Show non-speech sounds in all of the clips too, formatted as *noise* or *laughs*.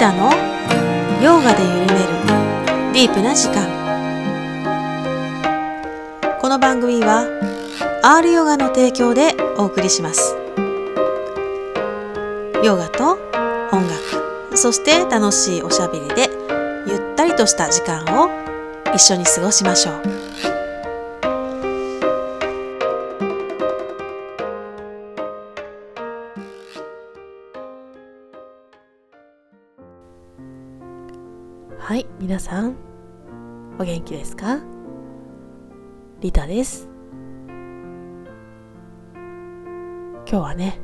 タのヨガで緩めるディープな時間。この番組は R ヨガの提供でお送りします。ヨガと音楽そして楽しいおしゃべりでゆったりとした時間を一緒に過ごしましょう。皆さんお元気ですか？リタです。今日はね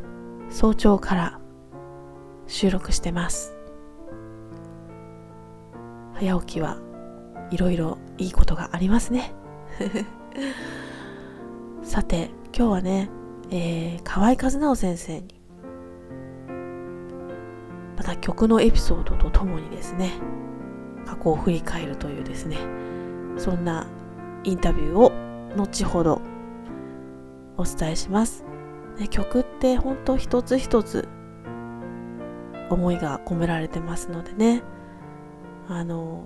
早朝から収録してます。早起きはいろいろいいことがありますね。*laughs* さて今日はね、えー、河合和直先生にまた曲のエピソードとともにですね過去を振り返るというですねそんなインタビューを後ほどお伝えします、ね、曲って本当一つ一つ思いが込められてますのでねあの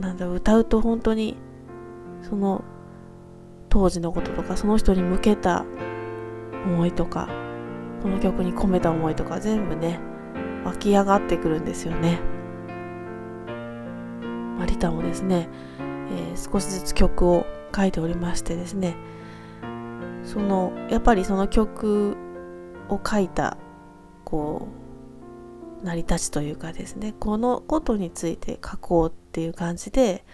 なんだ歌うと本当にその当時のこととかその人に向けた思いとかこの曲に込めた思いとか全部ね湧き上がってくるんですよね。まあ、リタもですね、えー、少しずつ曲を書いておりましてですねそのやっぱりその曲を書いたこう成り立ちというかですねこのことについて書こうっていう感じで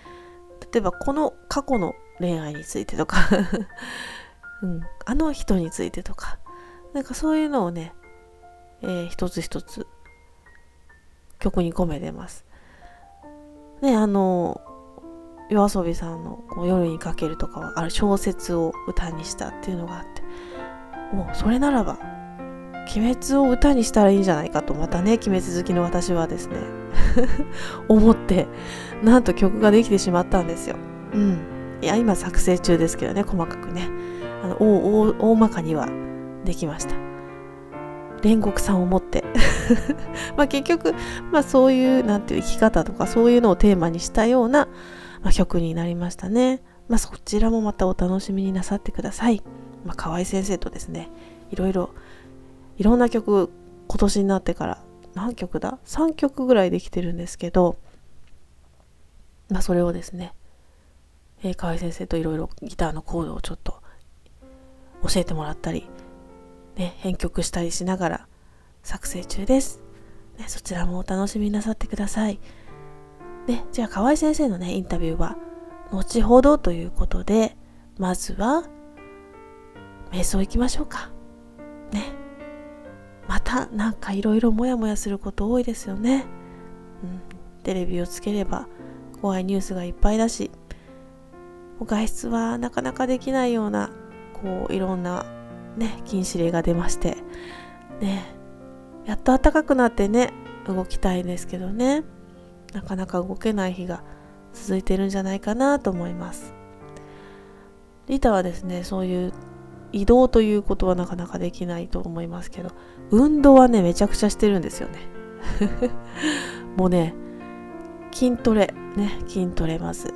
例えばこの過去の恋愛についてとか *laughs* うん、あの人についてとかなんかそういうのをね、えー、一つ一つ曲に込めてます。ね、あの、夜遊びさんのこう夜にかけるとかは、ある小説を歌にしたっていうのがあって、もうそれならば、鬼滅を歌にしたらいいんじゃないかと、またね、鬼滅好きの私はですね、*laughs* 思って、なんと曲ができてしまったんですよ。うん。いや、今作成中ですけどね、細かくね。あの、大、大まかにはできました。煉獄さんを持って *laughs* まあ結局、まあそういう、なんていう生き方とかそういうのをテーマにしたような、まあ、曲になりましたね。まあそちらもまたお楽しみになさってください。まあ河合先生とですね、いろいろ、いろんな曲、今年になってから何曲だ ?3 曲ぐらいできてるんですけど、まあそれをですね、えー、河合先生といろいろギターのコードをちょっと教えてもらったり、ね、編曲したりしながら作成中です。ね、そちらもお楽しみなさってください。で、じゃあ河合先生のね、インタビューは後ほどということで、まずは瞑想行きましょうか。ね。またなんかいろいろモヤモヤすること多いですよね。うん、テレビをつければ怖いニュースがいっぱいだし、外出はなかなかできないような、こういろんなね、禁止令が出まして、ね、やっと暖かくなってね、動きたいんですけどね、なかなか動けない日が続いてるんじゃないかなと思います。リタはですね、そういう移動ということはなかなかできないと思いますけど、運動はね、めちゃくちゃしてるんですよね。*laughs* もうね、筋トレ、ね、筋トレまず。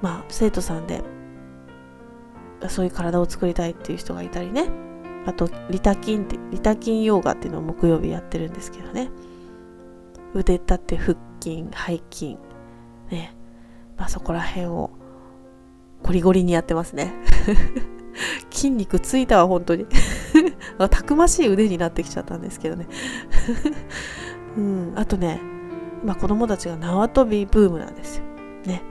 まあ、生徒さんでそういう体を作りたいっていう人がいたりね。あとリタ筋ってリタ筋ヨガっていうのを木曜日やってるんですけどね。腕立て腹筋背筋ね。まあそこら辺をゴリゴリにやってますね。*laughs* 筋肉ついたわ本当に。*laughs* たくましい腕になってきちゃったんですけどね。*laughs* うん。あとね今子供たちが縄跳びブームなんですよ。ね。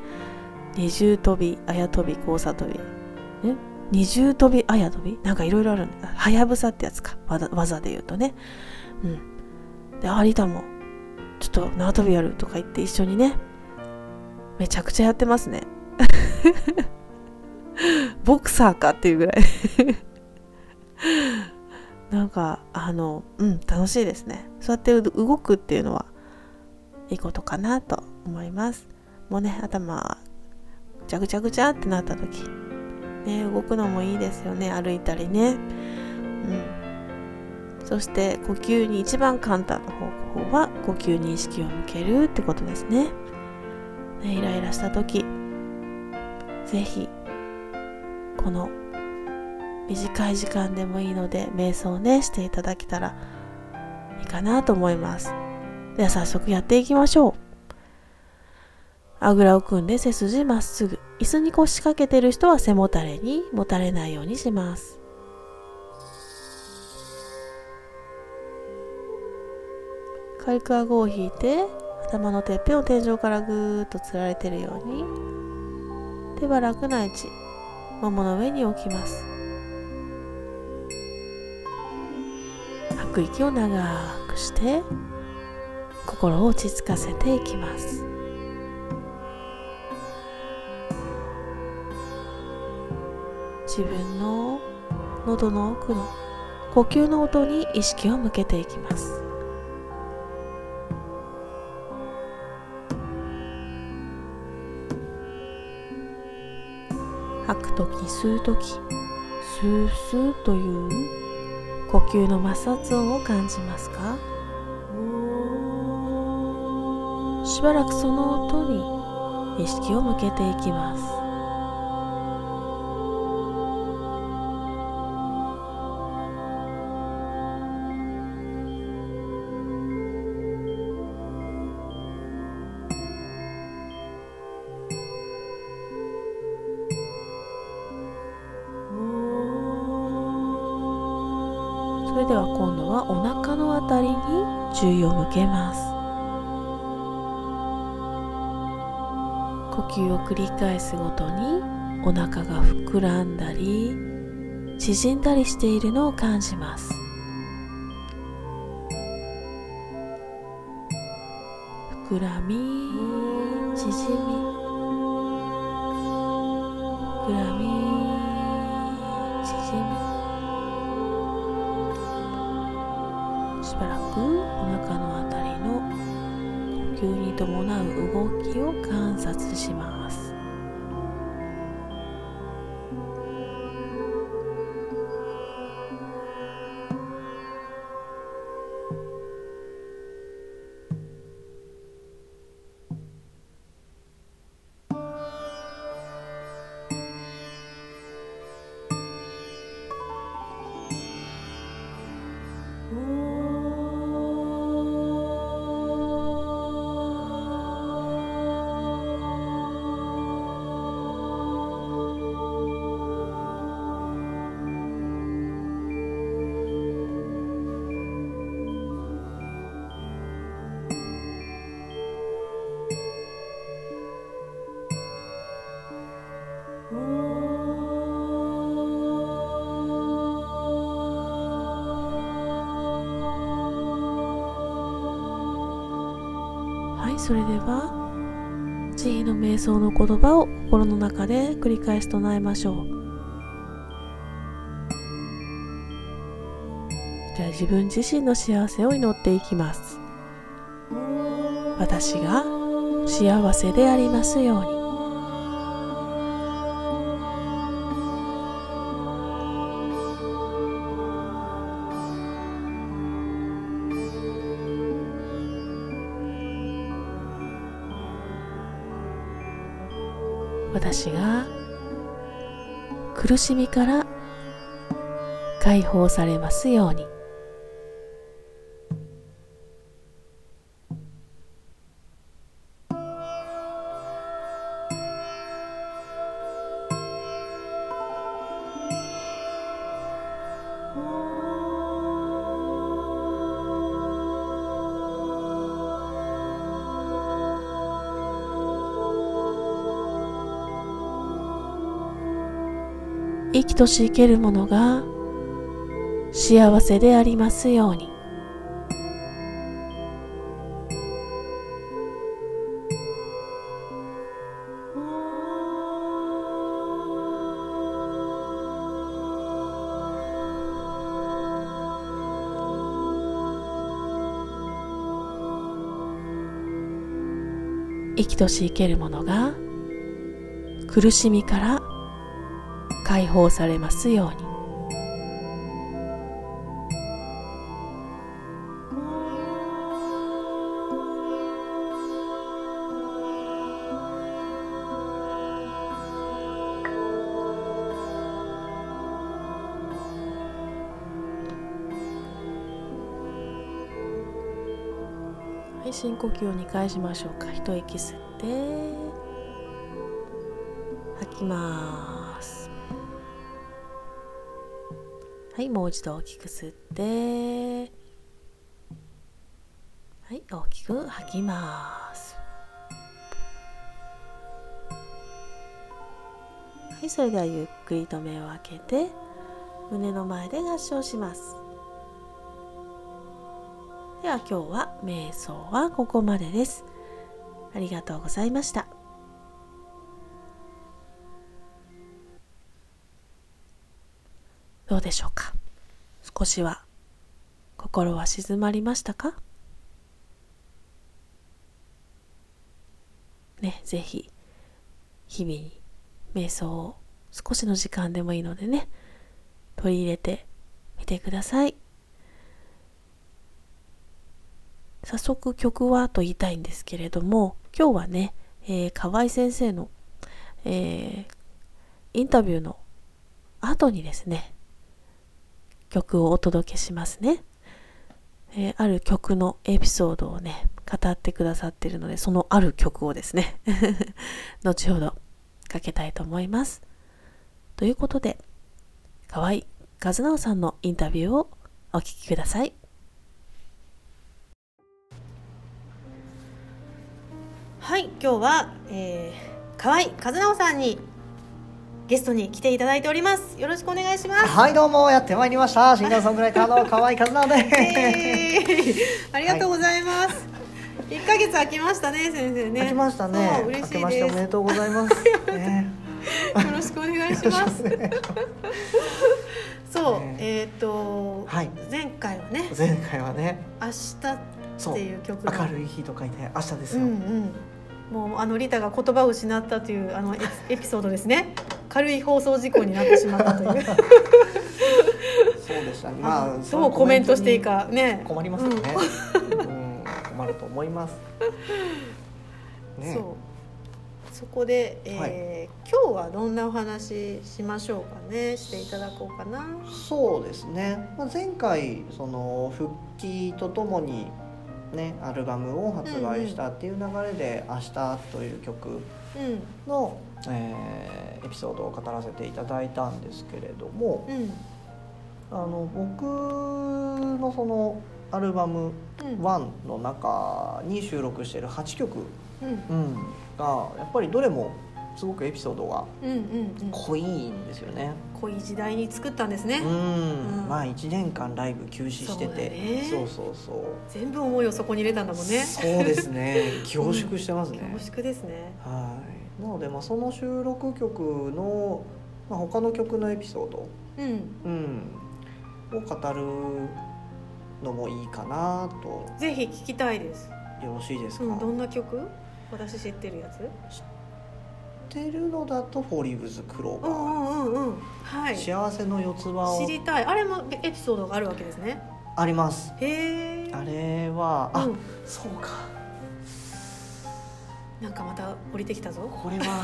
二重跳びあや跳び交差跳び。ね、二重跳び、あや跳び？なんかいろいろあるんだ。はやぶさってやつか。技で言うとね。うん。で、ありたも、ちょっと縄跳びやるとか言って一緒にね、めちゃくちゃやってますね。*laughs* ボクサーかっていうぐらい *laughs* なんか、あの、うん、楽しいですね。そうやって動くっていうのは、いいことかなと思います。もうね、頭、ぐちゃぐちゃぐちゃってなった時、ね、動くのもいいですよね歩いたりね、うん、そして呼吸に一番簡単な方法は呼吸に意識を向けるってことですね。ねイライラした時是非この短い時間でもいいので瞑想をねしていただけたらいいかなと思います。では早速やっていきましょう。あぐらを組んで背筋まっすぐ。椅子に腰掛けてる人は背もたれにもたれないようにします。軽く顎を引いて頭のてっぺんを天井からぐーっとつられてるように。手は楽な位置ももの上に置きます。吐く息を長くして心を落ち着かせていきます。自分の喉の奥の呼吸の音に意識を向けていきます。吐く時吸う時スースーという呼吸の摩擦音を感じますか？しばらくその音に意識を向けていきます。吸を繰り返すごとにお腹が膨らんだり縮んだりしているのを感じます。膨らみ縮み。膨らみ縮み。しばらくお腹の呼吸に伴う動きを観察します。想の言葉を心の中で繰り返し唱えましょう。じゃあ自分自身の幸せを祈っていきます。私が幸せでありますように。私が苦しみから解放されますように。生きとし生けるものが幸せでありますように。生きとし生けるものが苦しみから解放されますように。深呼吸を2回しましょうか。一息吸って吐きます。はいもう一度大きく吸って。はい大きく吐きます。はいそれではゆっくりと目を開けて胸の前で合掌します。では今日は瞑想はここまでです。ありがとうございました。どうでしょうか？少しは心は静まりましたか？ね、ぜひ日々に瞑想を少しの時間でもいいのでね取り入れてみてください。早速曲はと言いたいんですけれども今日はね、えー、河合先生の、えー、インタビューの後にですね曲をお届けしますね、えー、ある曲のエピソードをね語ってくださっているのでそのある曲をですね *laughs* 後ほどかけたいと思います。ということで河合和直さんのインタビューをお聞きください。はい今日は、えー、河合和直さんにゲストに来ていただいております。よろしくお願いします。はいどうもやってまいりました。シンガーソングライターの河合和直で。す、えー、ありがとうございます、一、はい、ヶ月空きましたね先生ね。空きましたね。嬉しいおめでとうございます、ね、*laughs* よろしくお願いします。*laughs* そう、えっ、ー、と、はい、前回はね。前回はね。明日っていう曲明るい日と書いて明日ですよ、うんうん。もうあのリタが言葉を失ったというあのエピソードですね軽い放送事故になってしまったという。そうでしたね。まあどうコメントしていいかね。困りますよね、うん、うん、困ると思います。*laughs* ね、そう。そこで、えー、はい、今日はどんなお話しましょうかね。していただこうかな。そうですね、まあ、前回その復帰とともにね、アルバムを発売したっていう流れで「明日」という曲の、うん、えー、エピソードを語らせていただいたんですけれども、うん、あの僕のそのアルバム1の中に収録している8曲、うん、がやっぱりどれもすごくエピソードが濃いんですよね、うんうんうん、濃い時代に作ったんですね。うん、まあ1年間ライブ休止してて。そう,、そうそう全部思いをそこに入れたんだもんね。そうですね。*laughs* 凝縮してますね、凝縮ですね。はいなのでまあその収録曲の、まあ、他の曲のエピソード、うん。うん、を語るのもいいかなと。ぜひ聞きたいです。よろしいですか、うん、どんな曲？私知ってるやつ？知ってるのだと「フォーリーブズ・クローバー」うんうんうん。はい、幸せの四つ葉を。知りたい。あれもエピソードがあるわけですね。あります。へえあれはあ、うん、そうかなんかまた降りてきたぞ。これは。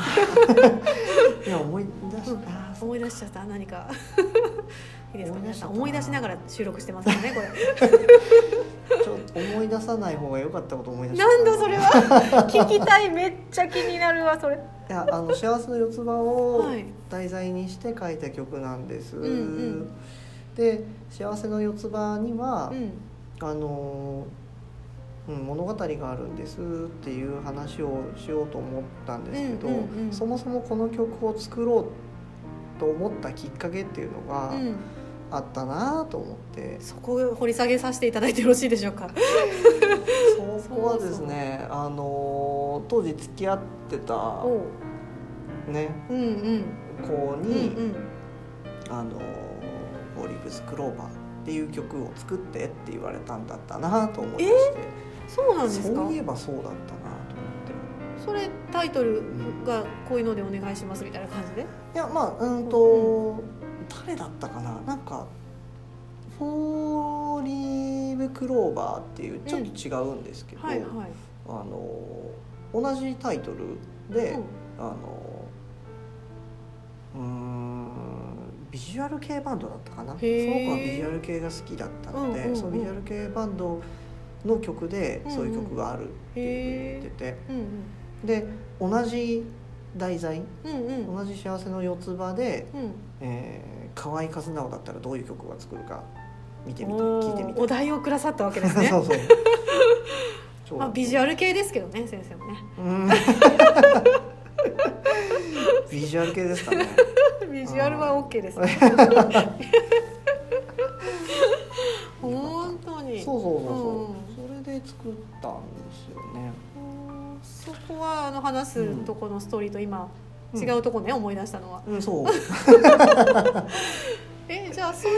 *laughs* いや思い出し、うん、思い出しちゃった。何か。*laughs* いいですか？皆さん思い出しながら収録してますよねこれ。ちょっと思い出さない方が良かったこと思い出したなんだそれは。聞きたい。めっちゃ気になるわそれ。いやあの幸せの四つ葉を題材にして書いた曲なんです、はいうんうん、で幸せの四つ葉には、うん、あのうん、物語があるんですっていう話をしようと思ったんですけど、うんうんうん、そもそもこの曲を作ろうと思ったきっかけっていうのが、うん。あったなと思って。そこを掘り下げさせていただいてよろしいでしょうか？そこはですねあの当時付き合ってたね、うんうん、子に、うんうん、あの「ボリブズ・クローバー」っていう曲を作ってって言われたんだったなと思いまして、そうなんですか？そういえばそうだったなと思って。それタイトルがこういうのでお願いしますみたいな感じで、いやまあうんと、うん誰だったかな？なんかフォーリーブクローバーっていうちょっと違うんですけど、うんはいはい、あの同じタイトルで、うん、あのうんビジュアル系バンドだったかな？その子はビジュアル系が好きだったので、うんうんうん、そのビジュアル系バンドの曲でそういう曲があるって言ってて、で同じ題材、同じ幸せの四つ葉で、うえ河合和直だったらどういう曲が作るか見てみた聞いてみたお題をくださったわけですね。*laughs* そうそう。*laughs* まあ、ビジュアル系ですけどね先生もね、*laughs* ビジュアル系ですかね。ビジュアルは OK ですね。本当に。そうそうそうで作ったんですよね。そこはあの話すとこのストーリーと今、違うとこね、思い出したのは、うん、そう。*laughs* えじゃあそれ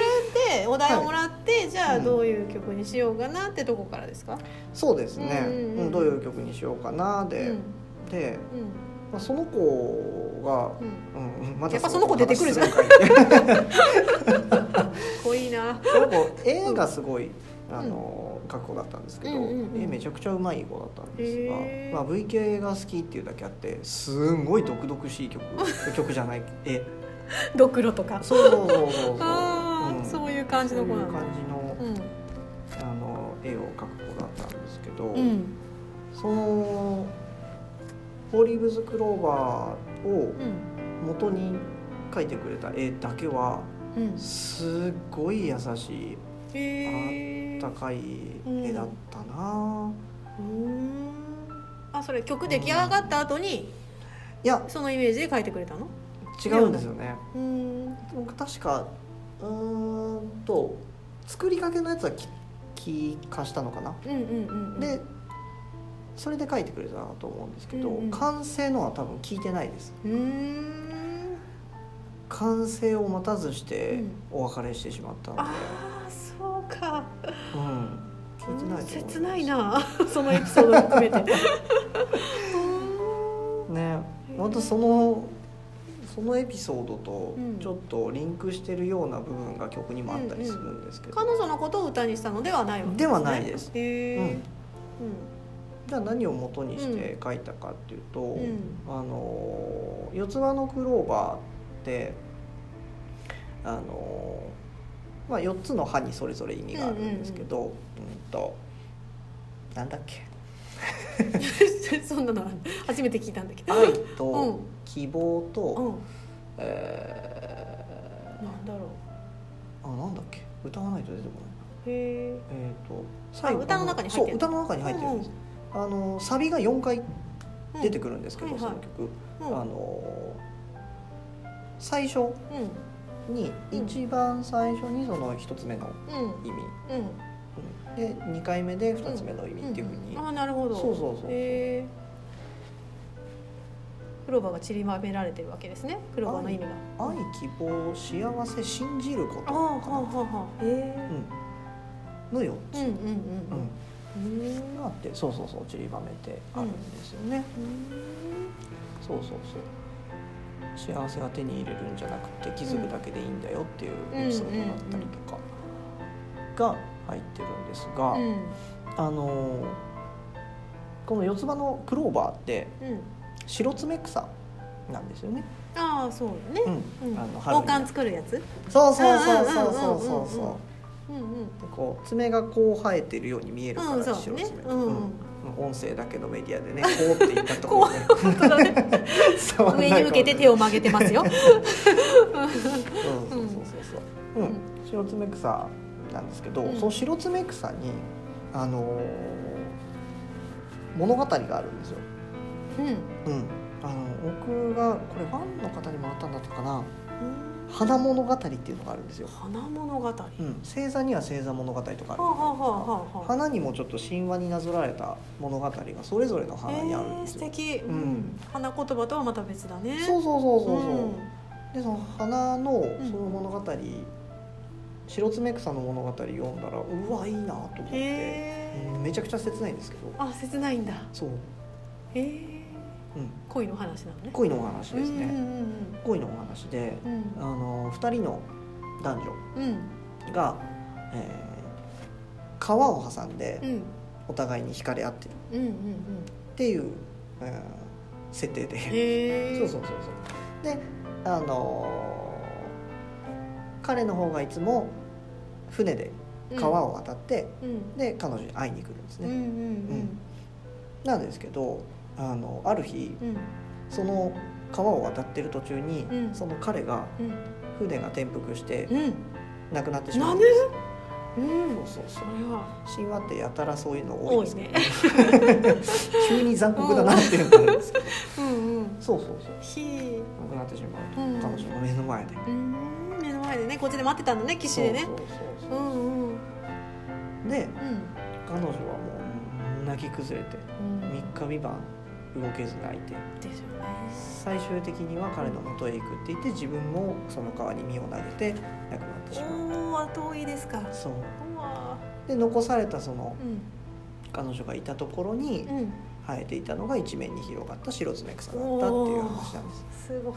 でお題をもらって、はい、じゃあどういう曲にしようかなってとこからですか、そうですね、うんうんうん、どういう曲にしようかなで、うん、で、うん。まあ、その子が、うん。うん、ま、やっぱその子出てくるじゃん。*laughs* 濃いな。*laughs* その子絵がすごいあの、書く子だったんですけど、うんうんうん、絵めちゃくちゃうまい子だったんですが、まあ、V 系が好きっていうだけあってすんごい毒々しい曲 *laughs* 曲じゃない絵ドクロとか。そうそうそうそう。そう、うん、そういう感じの子なんだ。感じの,、うん、あの絵を描く子だったんですけど、うん、そのフォーリーブズクローバーを元に描いてくれた絵だけは、すっごい優しい、あったかい絵だったな、うん、あそれ曲出来上がった後に、いや。そのイメージで描いてくれたの？違うんですよね。うん。僕確かうんと作りかけのやつは気貸したのかな、うんうんうんうん、でそれで書いてくれたと思うんですけど、うんうん、完成のは多分聞いてないです。完成を待たずしてお別れしてしまったので、う。ん、か。うん。聞いてない切ないな。*laughs* そのエピソード含めて。*laughs* ね。またそのそのエピソードとちょっとリンクしてるような部分が曲にもあったりするんですけど、彼女のことを歌にしたのではないわけです、ね、ではないです。へえ、うん、じゃあ何を元にして書いたかっていうと「うん、あの四つ葉のクローバー」ってあのまあ、4つの葉にそれぞれ意味があるんですけど、うん、うん、となんだっけ？そんなの初めて聞いたんだけど。愛と希望と、うん、えー、なんだろう。あなんだっけ？歌わないと出てこない。へえっ、ー、と最後歌の中に入ってる。歌の中に入ってるんです、うんうん、あのサビが4回出てくるんですけど、うん、その曲、はいはい、あの最初に、一番最初にその1つ目の意味、で2回目で2つ目の意味っていうふうに、うん。うん、あなるほど。そうそうそうへえクローバーが散りばめられてるわけですね。クローバーの意味が。愛希望幸せ信じること。ああはあはあ。へえ、うん、の4つ。うんうんうんうん。があってそうそうそう散りばめてあるんですよね、うん、そうそうそう幸せが手に入れるんじゃなくて気づくだけでいいんだよっていうエピソードだったりとかが入ってるんですが、うん、あのこの四つ葉のクローバーって、白爪草なんですよね。ああそうね。うん。あの王冠作るやつ？そうそうそうそうそうそうそう。うんうん、でこう爪がこう生えてるように見えるから、うん、白爪、うんうん、音声だけどメディアでね *laughs* こうって言ったところで、ね、*laughs* 上に向けて手を曲げてますよ。そうそうそうそうそう、うん、白爪草なんですけど、うん、その白爪草にあのー、物語があるんですよ。うん、うん、あの僕がこれファンの方にもらったんだったかな。花物語っていうのがあるんですよ。花物語。うん、星座には星座物語とかあるじゃないですか。花にもちょっと神話になぞられた物語がそれぞれの花にあるんですよ。素敵。うん。花言葉とはまた別だね。そうそうそうそうそう。うん、でその花のその物語白爪草の物語読んだらうわいいなと思って、めちゃくちゃ切ないんですけどあ切ないんだそうへえ、うん、恋の話なのね。恋のお話ですね、恋のお話で、うん、あの2人の男女が、うん、えー、川を挟んでお互いに惹かれ合ってる。っていう、うん、設定で。そうそうそうそう。であのー、彼の方がいつも船で川を渡って、うん。で彼女に会いに来るんですうんうんね、うん。なんですけどあのある日うん。その川を渡ってる途中に、うん。その彼がうん。船が転覆してうん。亡くなってしまう。んんで？す、うん。そうそうそそうれは神話ってやたらそういうの多いですね。*laughs* 急に残酷だなっていうのがあるんですけど。うんうん。そうそうそう。ひ亡くなってしまうと、うん彼女の目の前で、うん。目の前でねこっちで待ってたのね岸でね。そうそううそう。んうん。でうん。彼女はもう泣き崩れてうん。3日三晩動けず泣いてね。最終的には彼の元へ行くって言って自分もその川に身を投げて亡くなってしまう。おお後追いですか。そう。で残されたそのうん。彼女がいたところにうん。生えていたのが一面に広がった白爪草だったっていう話なんです、すごい。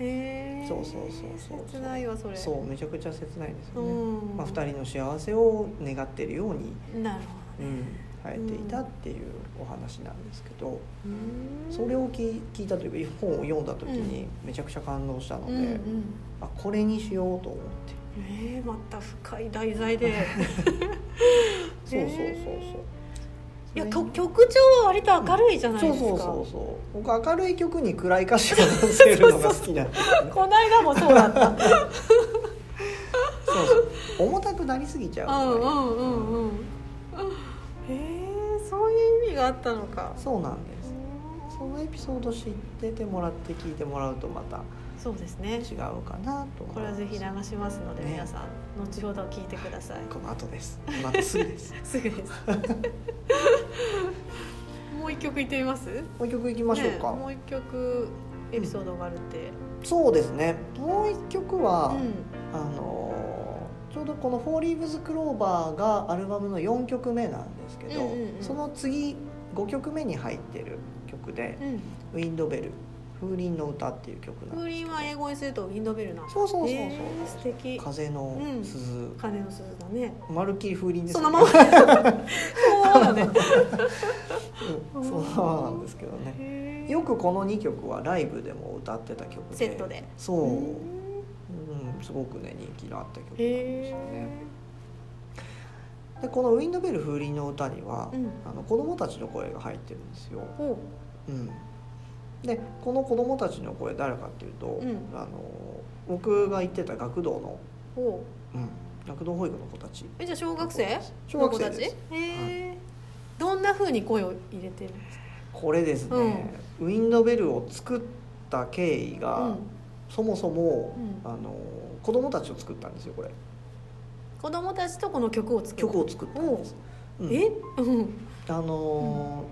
へえそうそうそうそう。切ないわそれ。そうめちゃくちゃ切ないですうよね、ん。まあ、2人の幸せを願ってるように、なるほうん、生えていたっていうお話なんですけど、それを聞聞いたというか本を読んだ時にめちゃくちゃ感動したので、あこれにしようと思って。えー、また深い題材で。*laughs* そうそうそうそう。いや曲曲調は割と明るいじゃないですか、そうそうそうそう。僕明るい曲に暗い歌詞を乗せるのが好きなんですよね。この間もそうだった。*laughs* そうそう。重たくなりすぎちゃううんうんうんうん味があったのか。そうなんです。そのエピソード知っててもらって聞いてもらうとまたそうですね。違うかなとこれはぜひ流しますので、ね。皆さん後ほど聞いてください。この後です。この後すぐです。*laughs* すぐです。*laughs* もう一曲いってみます？もう一曲いきましょうか、ねもう一曲エピソードがあるって、そうですね。もう一曲は、うあのーちょうどこの「フォーリーブズ・クローバー」がアルバムの4曲目なんですけど、うんうんうん。その次5曲目に入ってる曲でんうん「ウィンドベル風鈴の歌」っていう曲なん風鈴は英語にするとウィンドベルなそうそうそうそう、へー素敵。風の鈴、鐘の鈴だね。まるっきり風鈴ですそのまま。*laughs* そうだね。うん。そのままなんですけどね。よくこの2曲はライブでも歌ってた曲で。セットで。そう、ううんん、すごくね人気のあった曲なんですへよね。えでこの「ウィンドベル風鈴の歌」には、うん。あの子供たちの声が入ってるんですよ、おう。ん、でこの子供たちの声誰かっていうと、ん。あの僕が行ってた学童の、おう。ん、学童保育の子たち。えじゃあ小学生？小学生へえ、どんな風に声を入れてるんですか？これですね、ウィンドベルを作った経緯が、うん。そもそも、うん。あの子供たちを作ったんですよこれ。子供たちとこの曲を作る。曲を作ったんです、うん。え？うん。あの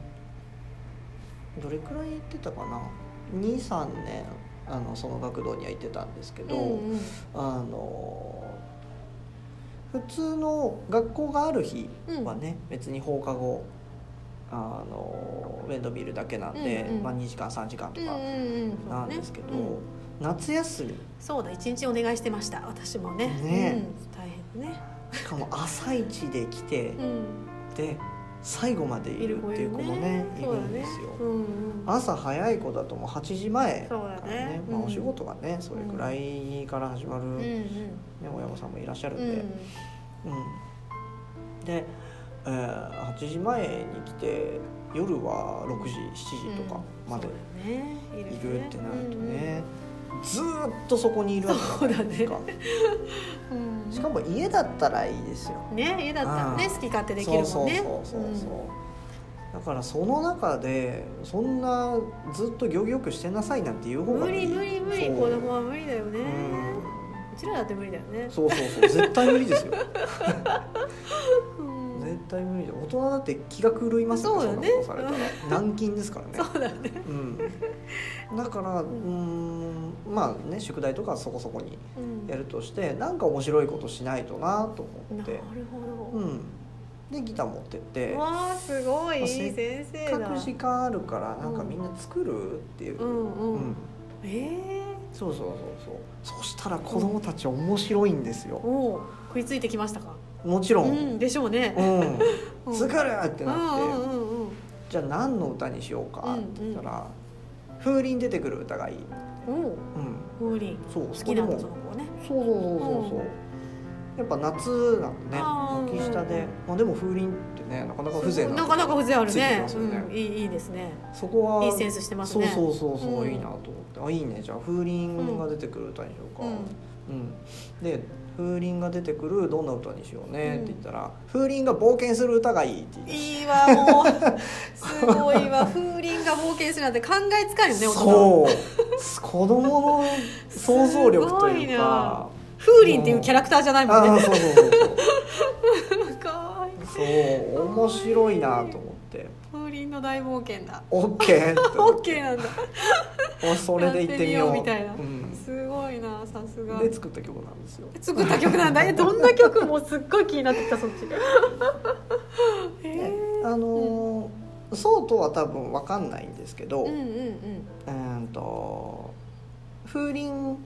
ーどれくらい行ってたかな？23年あのその学童には行ってたんですけど、うんうん。あのー普通の学校がある日はね、別に放課後あのウェンドミルだけなんで、うんうん。まあ、2時間3時間とかうんうんうんなんですけど、うん夏休み。そうだ一日お願いしてました。私もね。ね。うん、大変ね。しかも朝一で来てうん。で最後までいるっていう子もねいるんですよ。そううんうん。朝早い子だともう8時前そうだからね。ねまあ、うん。お仕事がねそれくらいから始まる、うんね、親御さんもいらっしゃるうんん。で、うん。で、えー8時前に来て夜は6時7時とかまでいるってなるとね、ずーっとそこにいるわけじゃないですか、しかも家だったらいいですよ。ね家だったらね好き勝手できるもんね。そうそうそうだからその中でそんなずっと行儀よくしてなさいなんて言う方がいい。無理無理無理。子供は無理だよね。うちらだって無理だよね。そうそうそう。絶対無理ですよ *laughs* 対無理で大人だって気が狂いますよそうよね。んなことされたら。*laughs* 軟禁ですからね。そうだね。うん、だからうーんまあね宿題とかはそこそこにうん。やるとしてなんか面白いことしないとなと思なるってほど。うん。でギター持ってって。わあすごい。いいまあせ先生かく時間あるからなんかみんな作るっていう、うんうん、うん。ええそうそうそうそう。そしたら子供たち面白いんですよ、おお食いついてきましたか？もちろん、ううんんでしょうね。うん。作るってなって、うんうんうんうん。じゃあ何の歌にしようか。って言ったら、風鈴出てくる歌がいい、う。ん、風鈴。そう好きなんだその子はね。そうそうそうそうそう、やっぱ夏なんでね軒下で、まあ、でも風鈴ってねなかなか風情なかなか風情あるね。ね、うん、いいいいですね。そこはいいセンスしてますね。そうそうそうそう、うん、いいなと思って。あいいね。じゃあ風鈴が出てくる歌にしようか、うん、うん、で風鈴が出てくるどんな歌にしようねって言ったら、風鈴が冒険する歌がいいって言いいわもうすごいわ。*laughs* 風鈴が冒険するなんて考えつかんよねそう。子供の想像力というか。風鈴っていうキャラクターじゃないもんね。あそうそうそうそう。*laughs* そう面白いなと思って風鈴の大冒険だ。オッケーオッケーなんだ。*laughs* それで行ってみよう。みたいな、うん、すごいなさすが。で作った曲なんですよ。作った曲なんだ。えどんな曲もすっごい気になってきたそっち。*laughs* えー、あのー、そうとは多分分かんないんですけど、うんうんうん、うんと風鈴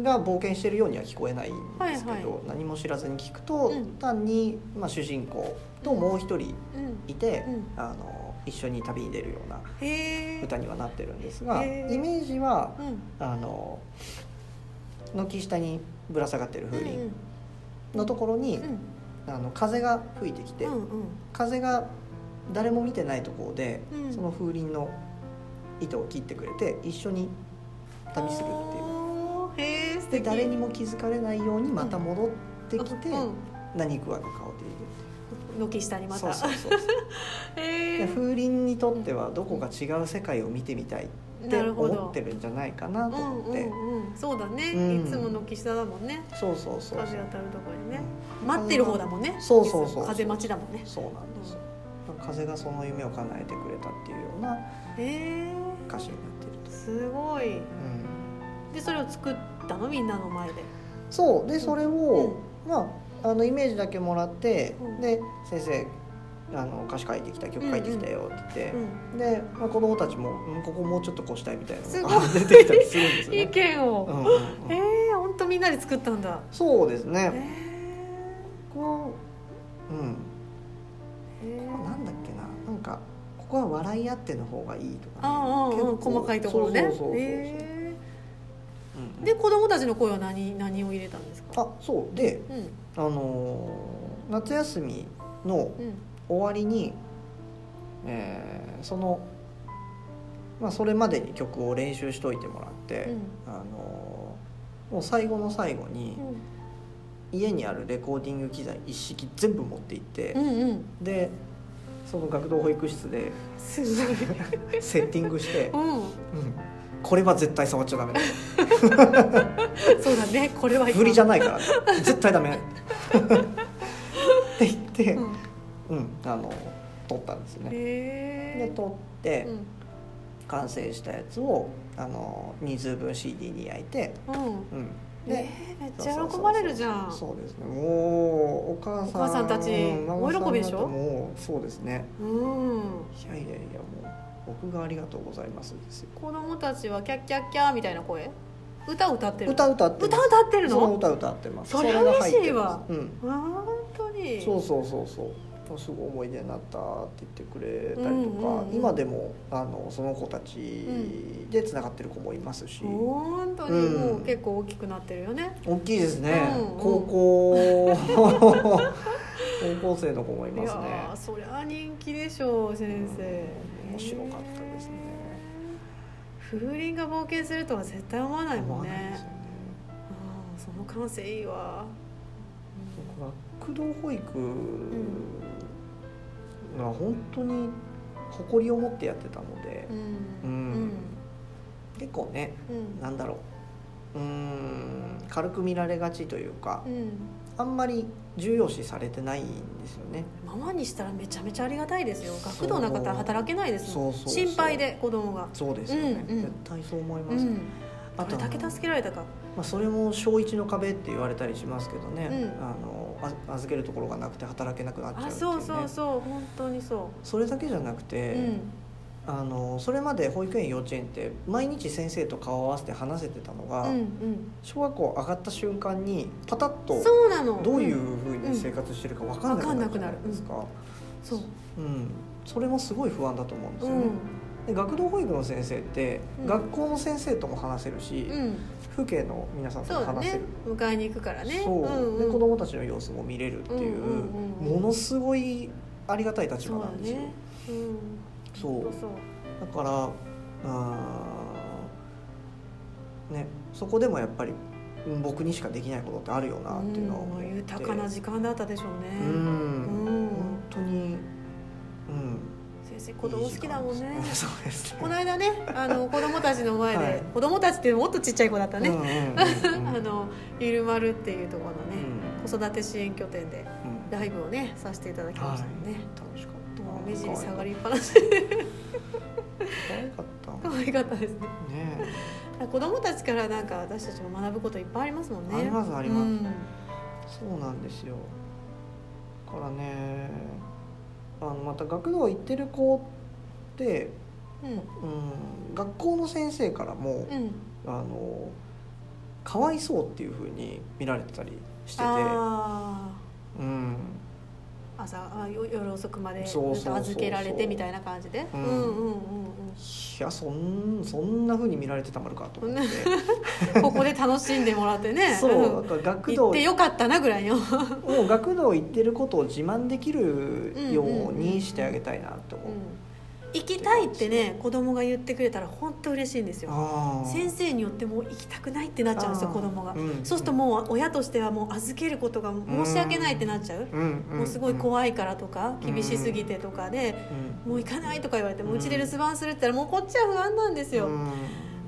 が冒険してるようには聞こえないんですけど、はいはい、何も知らずに聞くと、うん、単に、まあ、主人公ともう一人いて、うん。うん、あの一緒に旅に出るような歌にはなってるんですがイメージは、あの軒下にぶら下がってる風鈴のところに、あの風が吹いてきて、うんうん、風が誰も見てないところで、その風鈴の糸を切ってくれて一緒に旅するっていう。へで誰にも気づかれないようにまた戻ってきて、何食わぬ顔でいる軒下にまた。そうそうそう *laughs* 風鈴にとってはどこか違う世界を見てみたいって思ってるんじゃないかなと思って、うんうん、そうだね、うん、いつも軒下だもんね。そうそうそう風当たるところにね、待ってる方だもんね。そうそうそう風待ちだもんね。そうなんですよ、風がその夢を叶えてくれたっていうような歌詞になってると、すごい、うん。でそれを作ったのみんなの前で。そうでそれを、うん、まああのイメージだけもらって、うん、で先生あの歌詞書いてきた曲書いてきたよって言って、で、まあ、子供たちも、うん、ここもうちょっとこうしたいみたいなのが *laughs* 出てきたりするんですよ、ね、意見を、うんうんうん、ええー、本当みんなで作ったんだ。そうですね、えー、こううん。えー、ここなんだっけな。なんかここは笑い合っての方がいいとか、ね、ああ細かいところね。そうそうそうそう、えーで子供たちの声は何何を入れたんですか？あそう。で、うん、あのー、夏休みの終わりに、うん、えー、その、まあ、それまでに曲を練習しといてもらって、うん、あのー、もう最後の最後に、家にあるレコーディング機材一式全部持って行って、うんうん、でその学童保育室で *laughs* セッティングして、うん、うんこれは絶対触っちゃダメだ。*laughs* そうだね。これは無理じゃないから、ね、絶対ダメ。*laughs* って言って、うん、うん、あの撮ったんですね。で撮って、うん、完成したやつをあの人数分 CD に焼いて、うん、うん。えー、めっちゃ喜ばれるじゃん。そうですね。もうお母さんお母さんたち大喜びでしょ？もうそうですね。うん。いやいやいやもう僕がありがとうございますですよ。子供たちはキャッキャッキャーみたいな声？歌歌ってる歌歌って歌歌ってるの？その歌歌ってます。それ嬉しいわ。うん本当に。そうそうそうそう。すごい思い出になったって言ってくれたりとか、うんうん。うん、今でもあのその子たちでつながってる子もいますし、うん、本当にもう結構大きくなってるよね、大きいですね、うんうん、高校。高校生の子もいますね。いやそりゃ人気でしょう先生、うん、面白かったですね。風鈴が冒険するとは絶対思わないもんね。ね、うん、その感性いいわ。学童保育が本当に誇りを持ってやってたので、うん、うん、結構ね、うん、なんだろう。うん。軽く見られがちというか、うん、あんまり重要視されてないんですよね。ママにしたらめちゃめちゃありがたいですよ。学童なかったら働けないですもん。心配で子供が。そうですよね、うんうん、絶対そう思います、うん、あとどれだけ助けられたか、まあ、それも小1の壁って言われたりしますけどね、うん、あの預けるところがなくて働けなくなっちゃう、ね、そうそうそう。本当にそう。それだけじゃなくて、うんあのそれまで保育園幼稚園って毎日先生と顔を合わせて話せてたのが、うんうん、小学校上がった瞬間にパタッとどういうふうに生活してるか分かんなくなるじゃないですか、そう、うん、それもすごい不安だと思うんですよ。ね、で学童保育の先生って、学校の先生とも話せるし、風景の皆さんとも話せる、ね、迎えに行くからね。そう、うんうん、で子供たちの様子も見れるっていう,、ものすごいありがたい立場なんですよ。そう、ね。うん、そう。だからあねそこでもやっぱり僕にしかできないことってあるよなっていうのは思って、うん、豊かな時間だったでしょうね。うん、本当に。うん。先生子供好きだもんね。*laughs* ね。この間ねあの *laughs* 子供たちの前で、はい、子供たちってもっとちっちゃい子だったね、うんうんうんうん、*laughs* あのゆるまるっていうところのね、うん、子育て支援拠点でライブをねさせていただきましたよね、はい、もう目尻下がりっぱなし。可愛かった。可愛かったですね。ね *laughs* 子供たちからなんか私たちも学ぶこといっぱいありますもんね。ありますあります、うん、そうなんですよ。だからねあのまた学童行ってる子って、うん、うん、学校の先生からも、うん、あのかわいそうっていうふうに見られてたりしてて。うん朝あ夜遅くまで預けられてみたいな感じで？うん。うんうんうんいやそんそんなふうに見られてたまるかと思って。*laughs* ここで楽しんでもらってね。そうなん。か学童行ってよかったなぐらいの。*laughs* もう学童行ってることを自慢できるようにしてあげたいなって思う、うんうんうん行きたいってね子供が言ってくれたら本当嬉しいんですよ。先生によっても行きたくないってなっちゃうんですよ子供が、うん、そうするともう親としてはもう預けることが申し訳ないってなっちゃう、うん、もうすごい怖いからとか厳しすぎてとかで、もう行かないとか言われてもうちで留守番するって言ったらもうこっちは不安なんですよ、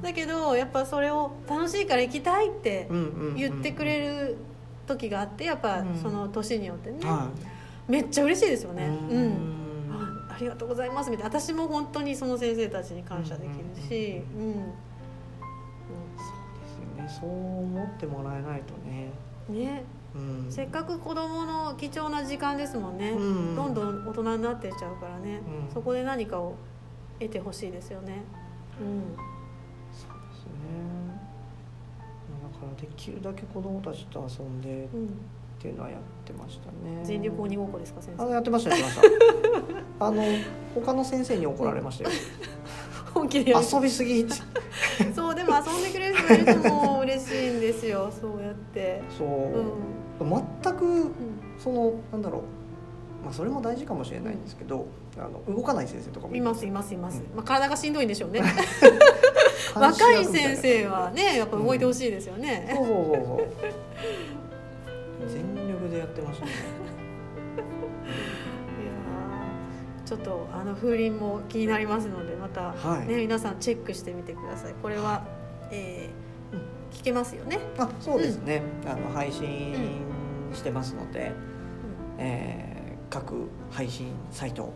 だけどやっぱそれを楽しいから行きたいって言ってくれる時があってやっぱその年によってね、めっちゃ嬉しいですよね。うんありがとうございます。みたいな。私も本当にその先生たちに感謝できるし、うん、うん、そうですよね。そう思ってもらえないとね。ね、うん、せっかく子どもの貴重な時間ですもんね、うんうん、どんどん大人になってっちゃうからね、うん、そこで何かを得てほしいですよね、うん、そうですね。だからできるだけ子どもたちと遊んで、っていうのはやってましたね。全力鬼ごっこですか先生。あやってましたやってました。*laughs* あの他の先生に怒られましたよ。*laughs* 本気で遊びすぎって。*laughs* そうでも遊んでくれる人がいるとも嬉しいんですよ。そうやって。そう、うん、全くそのなんだろう。まあ、それも大事かもしれないんですけど、あの動かない先生とかも。いますいますいます、うん、まあ、体がしんどいんでしょうね。若い先生はねやっぱ動いてほしいですよね、うん、そうそうそうそうでやってましたね。*laughs* いやちょっとあの風鈴も気になりますのでまた、はい、ね皆さんチェックしてみてください。これは、はい、えー、聞けますよね。あそうですね、うん、あの配信してますので、うん、えー、各配信サイト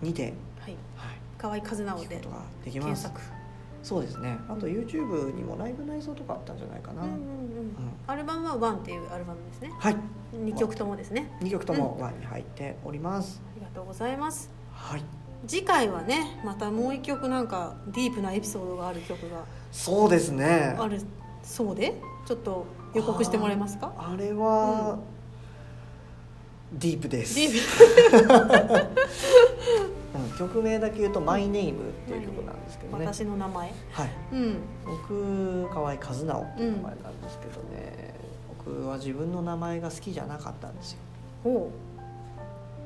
にて、はい、はい、河合和直で検索そうですね。あと YouTube にもライブ内装とかあったんじゃないかな、うんうんうん、アルバムは「ワンっていうアルバムですね。はい。2曲ともですね。2曲ともワンに入っております、ありがとうございます。はい。次回はねまたもう一曲なんかディープなエピソードがある曲がそうですね。ある。そうで？ちょっと予告してもらえますか？あれは、うん、ディープです。ディープ *laughs* 曲名だけ言うと「マイネームっていう曲なんですけどね。私の名前？はい、うん、僕河合和直っていう名前なんですけどね、うん、僕は自分の名前が好きじゃなかったんですよ。お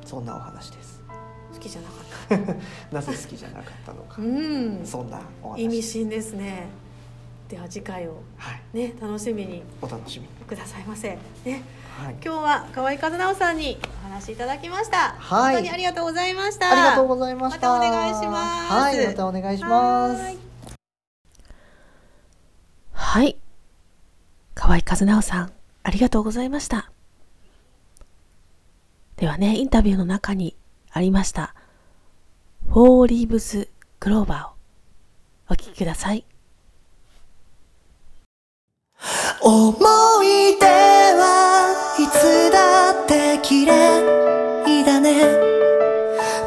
そんなお話です。好きじゃなかった。*laughs* なぜ好きじゃなかったのか、うん、そんなお話。意味深ですね。では次回をね、楽しみに。お楽しみくださいませ。ねはい、今日は河合和直さんにお話いただきました。はい、本当にありがとうございました。ありがとうございました。またお願いします。はい、またお願いします。はい。河合和直さん、ありがとうございました。ではね、インタビューの中にありました、フォーリーブスクローバーをお聞きください。思い出はいつだって綺麗だね。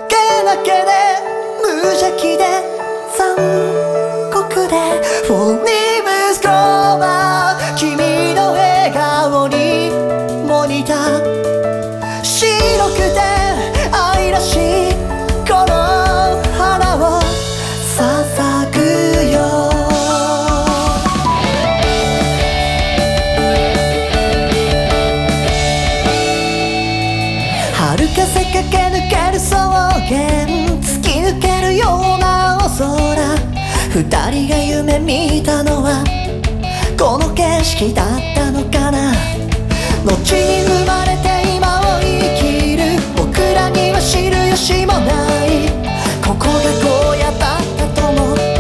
けなげで無邪気で残酷で。見たのはこの景色だったのかな？後に生まれて今を生きる。僕らには知る由もない。ここが荒野だったと思って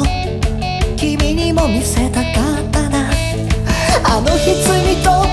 を君にも見せたかったな。あの日摘み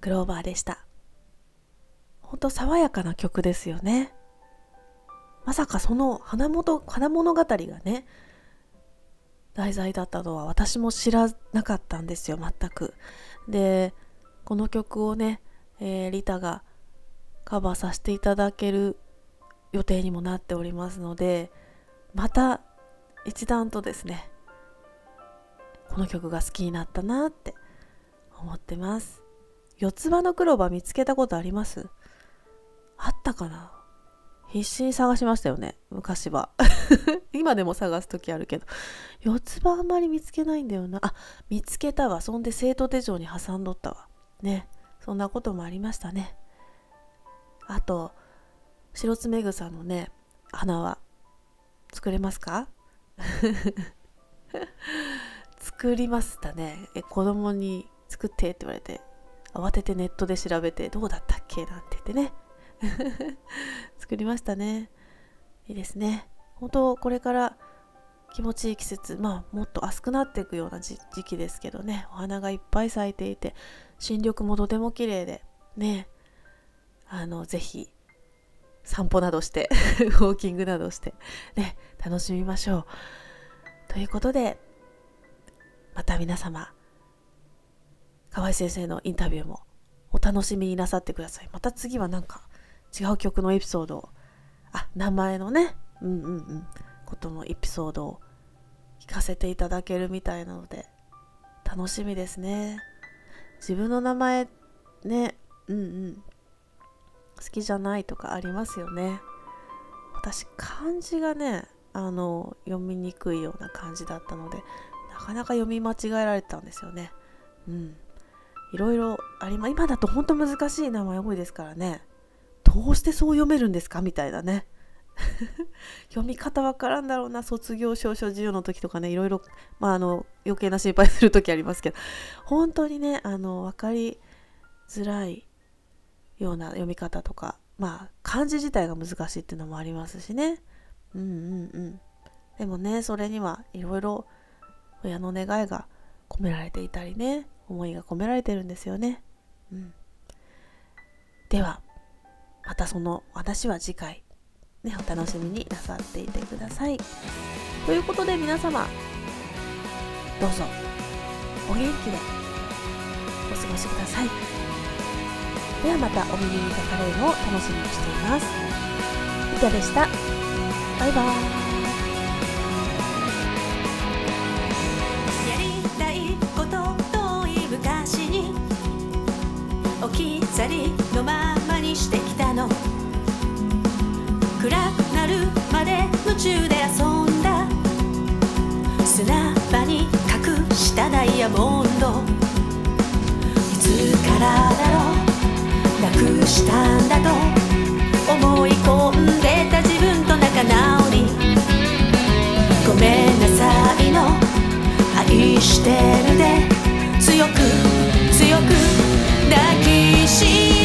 グローバーでした。ほんと爽やかな曲ですよね。まさかその花元花物語がね、題材だったのは私も知らなかったんですよ、全く。で、この曲をね、えーリタがカバーさせていただける予定にもなっておりますので、また一段とですね、この曲が好きになったなって思ってます。四つ葉のクローバー見つけたことあります？あったかな？必死に探しましたよね、昔は。*laughs* 今でも探す時あるけど。四つ葉あんまり見つけないんだよな。あ、見つけたわ。そんで生徒手帳に挟んどったわ。ね。そんなこともありましたね。あと、白爪草のね、花は作れますか？*laughs* 作りましたね。え、子供に作ってって言われて、慌ててネットで調べて、どうだったっけなんて言ってね。*laughs* 作りましたね。いいですね。本当これから気持ちいい季節、まあもっと暑くなっていくような時期ですけどね、お花がいっぱい咲いていて、新緑もとても綺麗で、ね、あの、ぜひ散歩などして *laughs* ウォーキングなどしてね楽しみましょうということでまた皆様河合先生のインタビューもお楽しみになさってください。また次はなんか違う曲のエピソードをあ名前のねうんうんうんことのエピソードを聞かせていただけるみたいなので楽しみですね。自分の名前ねうんうん好きじゃないとかありますよね。私漢字がねあの読みにくいような感じだったのでなかなか読み間違えられたんですよね。うん。いろいろありま今だと本当難しい名前多いですからね。どうしてそう読めるんですかみたいなね。*laughs* 読み方わからんだろうな。卒業証書授与の時とかねいろいろ、まあ、あの余計な心配する時ありますけど。本当にねあの分かりづらいような読み方とかまあ漢字自体が難しいっていうのもありますしね。うんうんうん。でもねそれにはいろいろ親の願いが込められていたりね。思いが込められてるんですよね。うん。ではまたその話は次回ねお楽しみになさっていてください。ということで皆様どうぞお元気でお過ごしください。ではまたお耳にかかれるのを楽しみにしています。いかでした。バイバーイ。置き去りのままにしてきたの。暗くなるまで夢中で遊んだ。砂場に隠したダイヤモンド。いつからだろう。なくしたんだと。思い込んでた自分と仲直り。ごめんなさいの。愛してるで。強く強く。抱きし